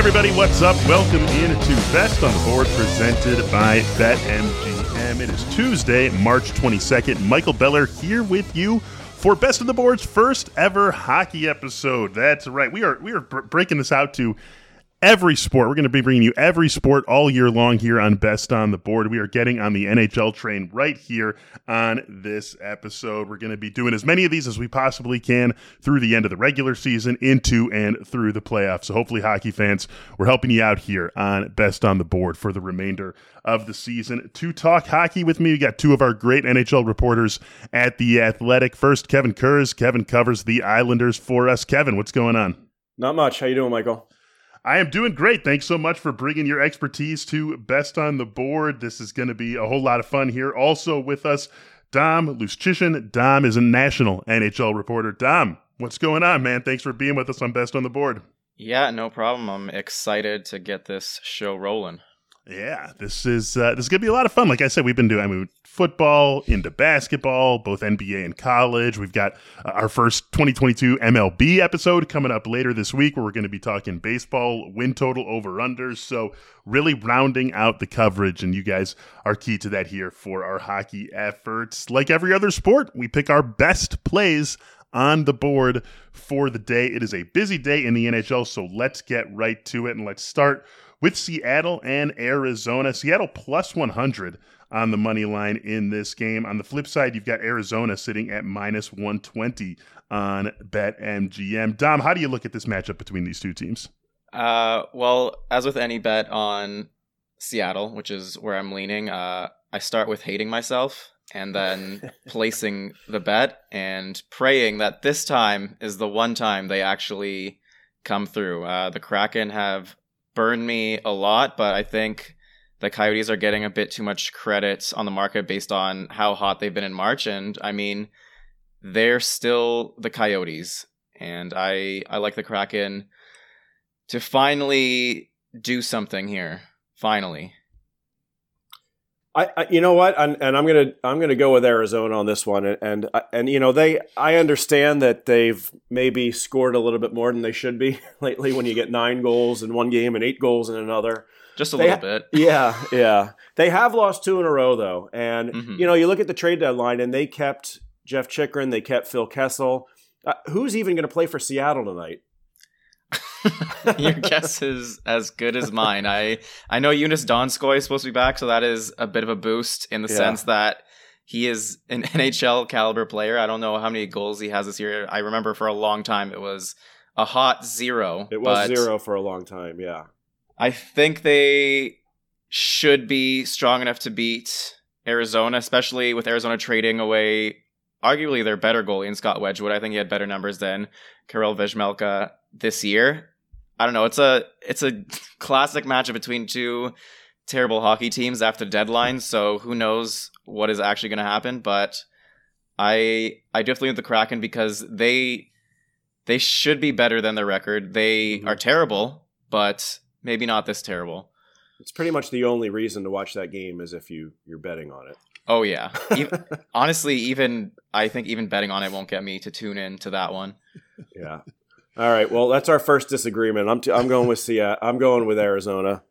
Everybody, what's up? Welcome in to Best on the Board presented by BetMGM. It is Tuesday, March 22nd. Michael Beller here with you for Best on the Board's first ever hockey episode. That's right. We are we are br- breaking this out to every sport. We're going to be bringing you every sport all year long here on Best on the Board. We are getting on the NHL train right here on this episode. We're going to be doing as many of these as we possibly can through the end of the regular season, into and through the playoffs. So hopefully, hockey fans, we're helping you out here on Best on the Board for the remainder of the season. To talk hockey with me, we got two of our great NHL reporters at The Athletic. First, Kevin Kurz. Kevin covers the Islanders for us. Kevin, what's going on? Not much. How you doing, Michael? I am doing great. Thanks so much for bringing your expertise to Best on the Board. This is going to be a whole lot of fun here. Also with us, Dom Luszczyszyn. Dom is a national NHL reporter. Dom, what's going on, man? Thanks for being with us on Best on the Board. Yeah, no problem. I'm excited to get this show rolling. Yeah, this is uh, this is gonna be a lot of fun. Like I said, we've been doing I mean, football into basketball, both NBA and college. We've got uh, our first 2022 MLB episode coming up later this week, where we're going to be talking baseball, win total over unders. So really rounding out the coverage, and you guys are key to that here for our hockey efforts. Like every other sport, we pick our best plays on the board for the day. It is a busy day in the NHL, so let's get right to it and let's start with Seattle and Arizona. Seattle plus 100 on the money line in this game. On the flip side, you've got Arizona sitting at minus 120 on BetMGM. Dom, how do you look at this matchup between these two teams? Uh, well, as with any bet on Seattle, which is where I'm leaning, uh, I start with hating myself and then placing the bet and praying that this time is the one time they actually come through. Uh, the Kraken have burned me a lot, but I think the Coyotes are getting a bit too much credit on the market based on how hot they've been in March. And I mean, they're still the Coyotes, and I I like the Kraken to finally do something here. Finally. I, I, you know what, and, and, I'm gonna I'm gonna go with Arizona on this one, and, and and you know they I understand that they've maybe scored a little bit more than they should be lately when you get nine goals in one game and eight goals in another. Just a they little bit. yeah, yeah. They have lost two in a row though, and Mhm. you know you look at the trade deadline, and they kept Jeff Chychrun, they kept Phil Kessel. Uh, who's even going to play for Seattle tonight? Your guess is as good as mine. I I know Joonas Donskoi is supposed to be back, so that is a bit of a boost in the Yeah. sense that he is an NHL caliber player. I don't know how many goals he has this year. I remember for a long time it was a hot zero. It was zero for a long time. Yeah. I think they should be strong enough to beat Arizona, especially with Arizona trading away arguably their better goalie in Scott Wedgewood. I think he had better numbers than Karel Vejmelka this year. I don't know. It's a it's a classic matchup between two terrible hockey teams after deadline. So who knows what is actually going to happen? But I I definitely with the Kraken because they they should be better than their record. They Mhm. are terrible, but maybe not this terrible. It's pretty much the only reason to watch that game is if you you're betting on it. Oh yeah. Even, honestly, even I think even betting on it won't get me to tune in to that one. Yeah. All right. Well, that's our first disagreement. I'm t- I'm going with Seattle. I'm going with Arizona.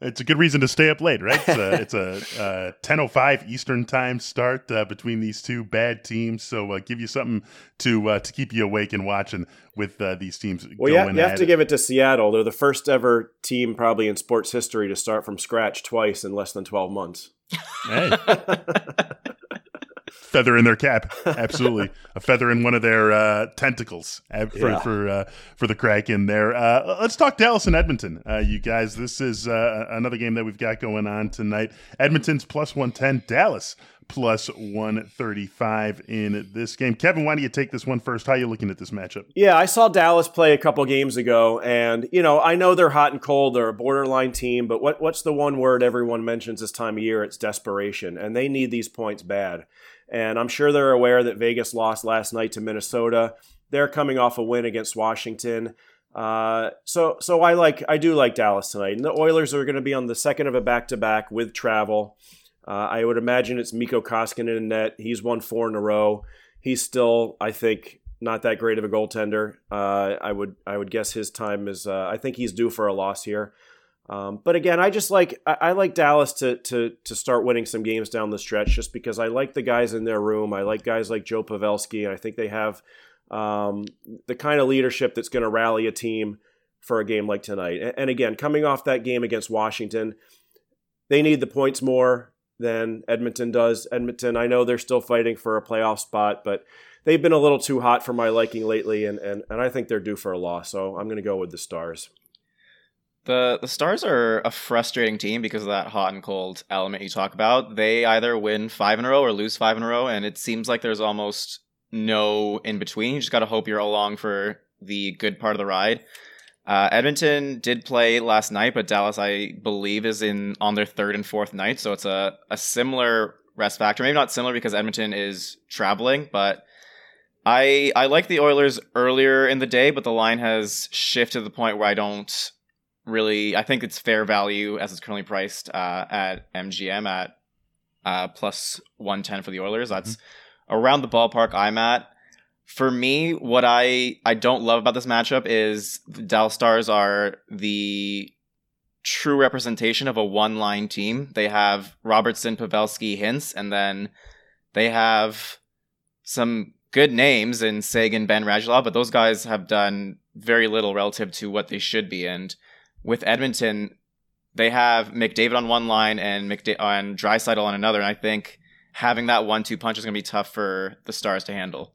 It's a good reason to stay up late, right? It's a, it's a uh, 10.05 Eastern time start uh, between these two bad teams. So uh, give you something to uh, to keep you awake and watching with uh, these teams Well, yeah, you have to it. give it to Seattle. They're the first ever team, probably in sports history, to start from scratch twice in less than 12 months. Hey, feather in their cap. Absolutely. a feather in one of their uh, tentacles uh, for Yeah. for, uh, for the Kraken there. Uh, let's talk Dallas and Edmonton. Uh, you guys, this is uh, another game that we've got going on tonight. Edmonton's plus 110, Dallas plus 135 in this game. Kevin, why don't you take this one first? How are you looking at this matchup? Yeah, I saw Dallas play a couple games ago, and you know I know they're hot and cold. They're a borderline team, but what what's the one word everyone mentions this time of year? It's desperation, and they need these points bad. And I'm sure they're aware that Vegas lost last night to Minnesota. They're coming off a win against Washington. Uh, so so I like I do like Dallas tonight. And the Oilers are going to be on the second of a back to back with travel. Uh, I would imagine it's Mikko Koskinen in net. He's won four in a row. He's still, I think, not that great of a goaltender. Uh, I would I would guess his time is. Uh, I think he's due for a loss here. Um, but again, I just like I, I, like Dallas to to to start winning some games down the stretch, just because I like the guys in their room. I like guys like Joe Pavelski, and I think they have um, the kind of leadership that's going to rally a team for a game like tonight. And, and again, coming off that game against Washington, they need the points more than Edmonton does. Edmonton, I know they're still fighting for a playoff spot, but they've been a little too hot for my liking lately, and and, and I think they're due for a loss. So I'm going to go with the Stars. The the Stars are a frustrating team because of that hot and cold element you talk about. They either win five in a row or lose five in a row, and it seems like there's almost no in between. You just got to hope you're along for the good part of the ride. Uh, Edmonton did play last night, but Dallas, I believe, is in on their third and fourth night, so it's a a similar rest factor. Maybe not similar because Edmonton is traveling, but I I like the Oilers earlier in the day, but the line has shifted to the point where I don't really. I think it's fair value as it's currently priced uh, at MGM at uh, plus one ten for the Oilers. That's mm-hmm. around the ballpark I'm at. For me, what I I don't love about this matchup is the Dallas Stars are the true representation of a one line team. They have Robertson, Pavelski, Hintz, and then they have some good names in Seguin, Benn Radulov, but those guys have done very little relative to what they should be. And with Edmonton, they have McDavid on one line and McDa- on Draisaitl on another. And I think having that one-two punch is going to be tough for the Stars to handle.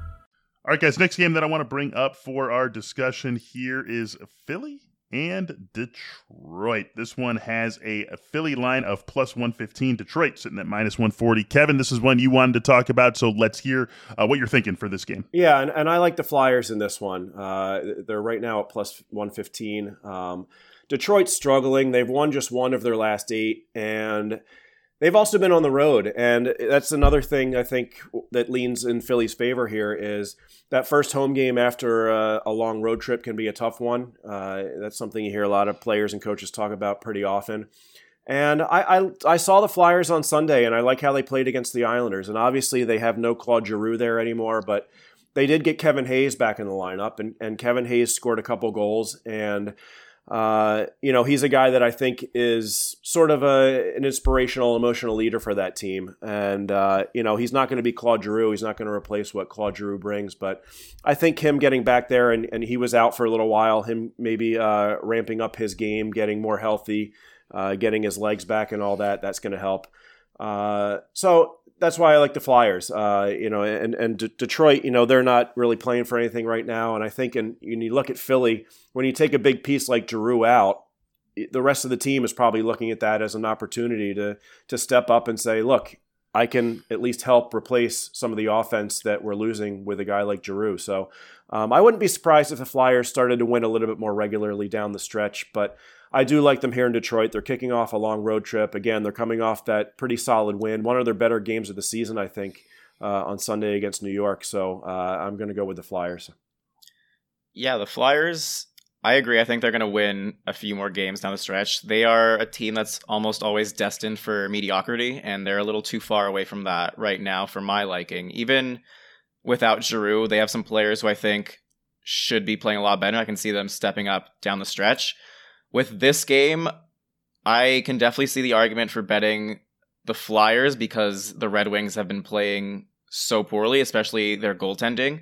All right, guys, next game that I want to bring up for our discussion here is Philly and Detroit. This one has a, Philly line of plus 115, Detroit sitting at minus 140. Kevin, this is one you wanted to talk about, so let's hear uh, what you're thinking for this game. Yeah, and, and I like the Flyers in this one. Uh, they're right now at plus 115. Um, Detroit's struggling. They've won just one of their last eight, and They've also been on the road, and that's another thing I think that leans in Philly's favor here is that first home game after a, a long road trip can be a tough one. Uh, that's something you hear a lot of players and coaches talk about pretty often. And I, I, I saw the Flyers on Sunday, and I like how they played against the Islanders. And obviously, they have no Claude Giroux there anymore, but they did get Kevin Hayes back in the lineup, and, and Kevin Hayes scored a couple goals. And uh, you know, he's a guy that I think is sort of a, an inspirational, emotional leader for that team. And, uh, you know, he's not going to be Claude Giroux. He's not going to replace what Claude Giroux brings. But I think him getting back there, and, and he was out for a little while, him maybe uh, ramping up his game, getting more healthy, uh, getting his legs back and all that, that's going to help. Uh, so that's why I like the Flyers. Uh, you know, and and D- Detroit, you know, they're not really playing for anything right now. And I think, and when you look at Philly, when you take a big piece like Giroux out, the rest of the team is probably looking at that as an opportunity to to step up and say, look, I can at least help replace some of the offense that we're losing with a guy like Giroux. So um, I wouldn't be surprised if the Flyers started to win a little bit more regularly down the stretch, but. I do like them here in Detroit. They're kicking off a long road trip. Again, they're coming off that pretty solid win, one of their better games of the season, I think, uh, on Sunday against New York. So uh, I'm going to go with the Flyers. Yeah, the Flyers. I agree. I think they're going to win a few more games down the stretch. They are a team that's almost always destined for mediocrity, and they're a little too far away from that right now for my liking. Even without Giroux, they have some players who I think should be playing a lot better. I can see them stepping up down the stretch. With this game, I can definitely see the argument for betting the Flyers because the Red Wings have been playing so poorly, especially their goaltending.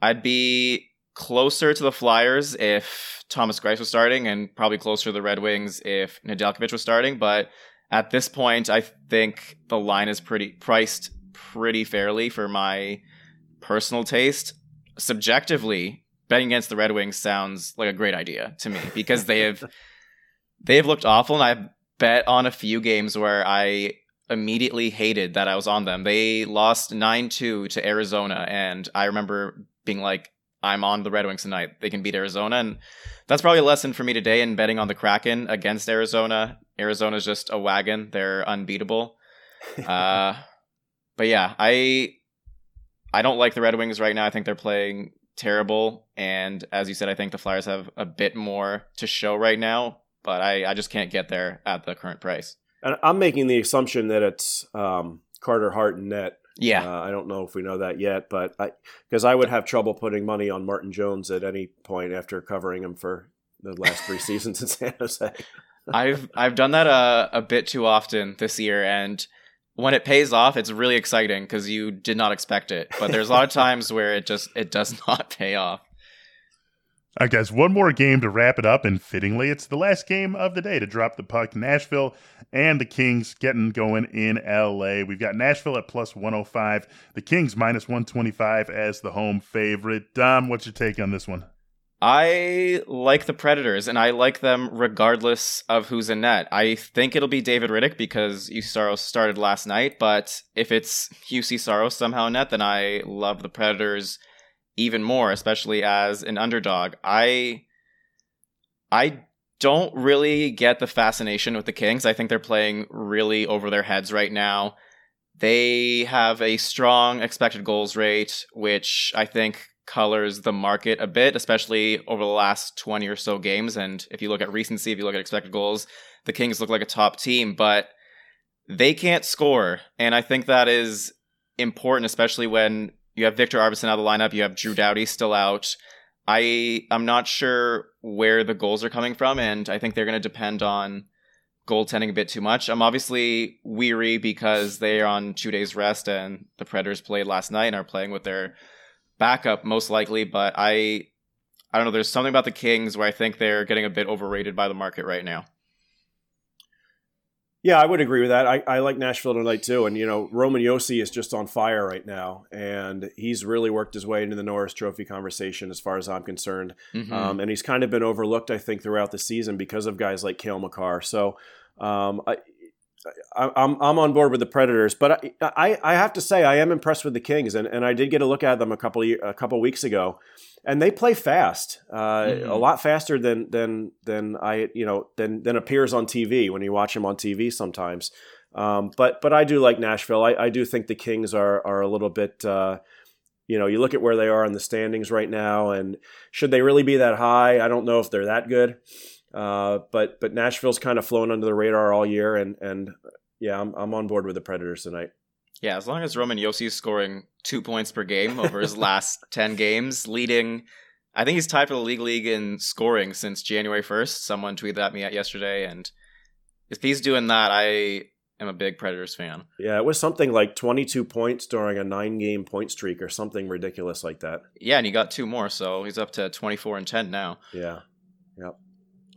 I'd be closer to the Flyers if Thomas Greiss was starting, and probably closer to the Red Wings if Nedeljkovic was starting. But at this point, I think the line is pretty priced pretty fairly for my personal taste. Subjectively, betting against the Red Wings sounds like a great idea to me because they have they've looked awful, and I bet on a few games where I immediately hated that I was on them. They lost 9 2 to Arizona, and I remember being like, I'm on the Red Wings tonight. They can beat Arizona. And that's probably a lesson for me today in betting on the Kraken against Arizona. Arizona's just a wagon. They're unbeatable. uh, but yeah, I I don't like the Red Wings right now. I think they're playing terrible. And as you said, I think the Flyers have a bit more to show right now, but I, I just can't get there at the current price. And I'm making the assumption that it's um, Carter Hart and net. Yeah. Uh, I don't know if we know that yet, but I because I, would have trouble putting money on Martin Jones at any point after covering him for the last three seasons in San Jose. I've I've done that a, a bit too often this year, and when it pays off, it's really exciting because you did not expect it. But there's a lot of times where it just it does not pay off. All right, guys, one more game to wrap it up, and fittingly, it's the last game of the day to drop the puck. Nashville and the Kings getting going in LA. We've got Nashville at plus 105, the Kings minus 125 as the home favorite. Dom, what's your take on this one? I like the Predators, and I like them regardless of who's in net. I think it'll be David Rittich because Saros started last night, but if it's Juuse Saros somehow in net, then I love the Predators even more, especially as an underdog. I I don't really get the fascination with the Kings. I think they're playing really over their heads right now. They have a strong expected goals rate, which I think colors the market a bit, especially over the last 20 or so games. And if you look at recency, if you look at expected goals, the Kings look like a top team, but they can't score. And I think that is important, especially when you have Viktor Arvidsson out of the lineup, you have Drew Doughty still out. I I'm not sure where the goals are coming from, and I think they're going to depend on goaltending a bit too much. I'm obviously weary because they are on two days rest, and the Predators played last night and are playing with their backup most likely, but I I don't know, there's something about the Kings where I think they're getting a bit overrated by the market right now. Yeah, I would agree with that. I, I like Nashville tonight too. And, you know, Roman Josi is just on fire right now. And he's really worked his way into the Norris Trophy conversation as far as I'm concerned. Mm-hmm. Um, and he's kind of been overlooked, I think, throughout the season because of guys like Cale Makar. So um, I, I'm I'm on board with the Predators, but I, I, I have to say I am impressed with the Kings, and, and I did get a look at them a couple a couple weeks ago, and they play fast, uh, mm-hmm. a lot faster than than than I you know than than appears on TV when you watch them on TV sometimes. Um, but but I do like Nashville. I, I do think the Kings are are a little bit. Uh, you know, you look at where they are in the standings right now, and should they really be that high? I don't know if they're that good. Uh, but but Nashville's kind of flown under the radar all year, and and yeah, I'm I'm on board with the Predators tonight. Yeah, as long as Roman Josi is scoring two points per game over his last ten games, leading, I think he's tied for the league league in scoring since January first. Someone tweeted at me at yesterday, and if he's doing that, I am a big Predators fan. Yeah, it was something like 22 points during a nine game point streak or something ridiculous like that. Yeah, and he got two more, so he's up to 24 and 10 now. Yeah. Yep.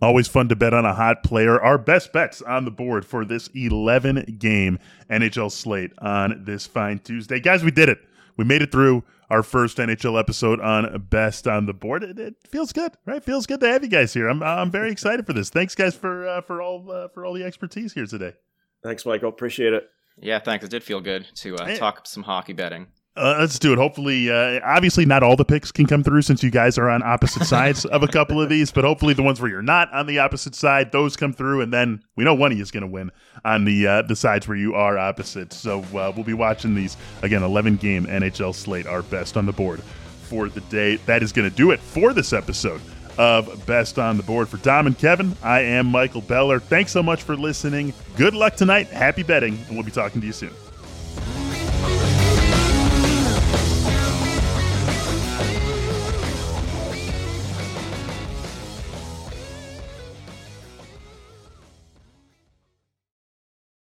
Always fun to bet on a hot player. Our best bets on the board for this 11 game NHL slate on this fine Tuesday. Guys, we did it. We made it through our first NHL episode on Best on the Board. It, it feels good, right? Feels good to have you guys here. I'm I'm very excited for this. Thanks, guys, for uh, for all uh, for all the expertise here today. Thanks, Michael. Appreciate it. Yeah, thanks. It did feel good to uh, talk some hockey betting. Uh, let's do it. Hopefully, uh, obviously, not all the picks can come through since you guys are on opposite sides of a couple of these, but hopefully, the ones where you're not on the opposite side, those come through, and then we know one of you is going to win on the uh, the sides where you are opposite. So uh, we'll be watching these again. 11 game NHL slate, our best on the board for the day. That is going to do it for this episode of Best on the Board. For Dom and Kevin, I am Michael Beller. Thanks so much for listening. Good luck tonight. Happy betting, and we'll be talking to you soon.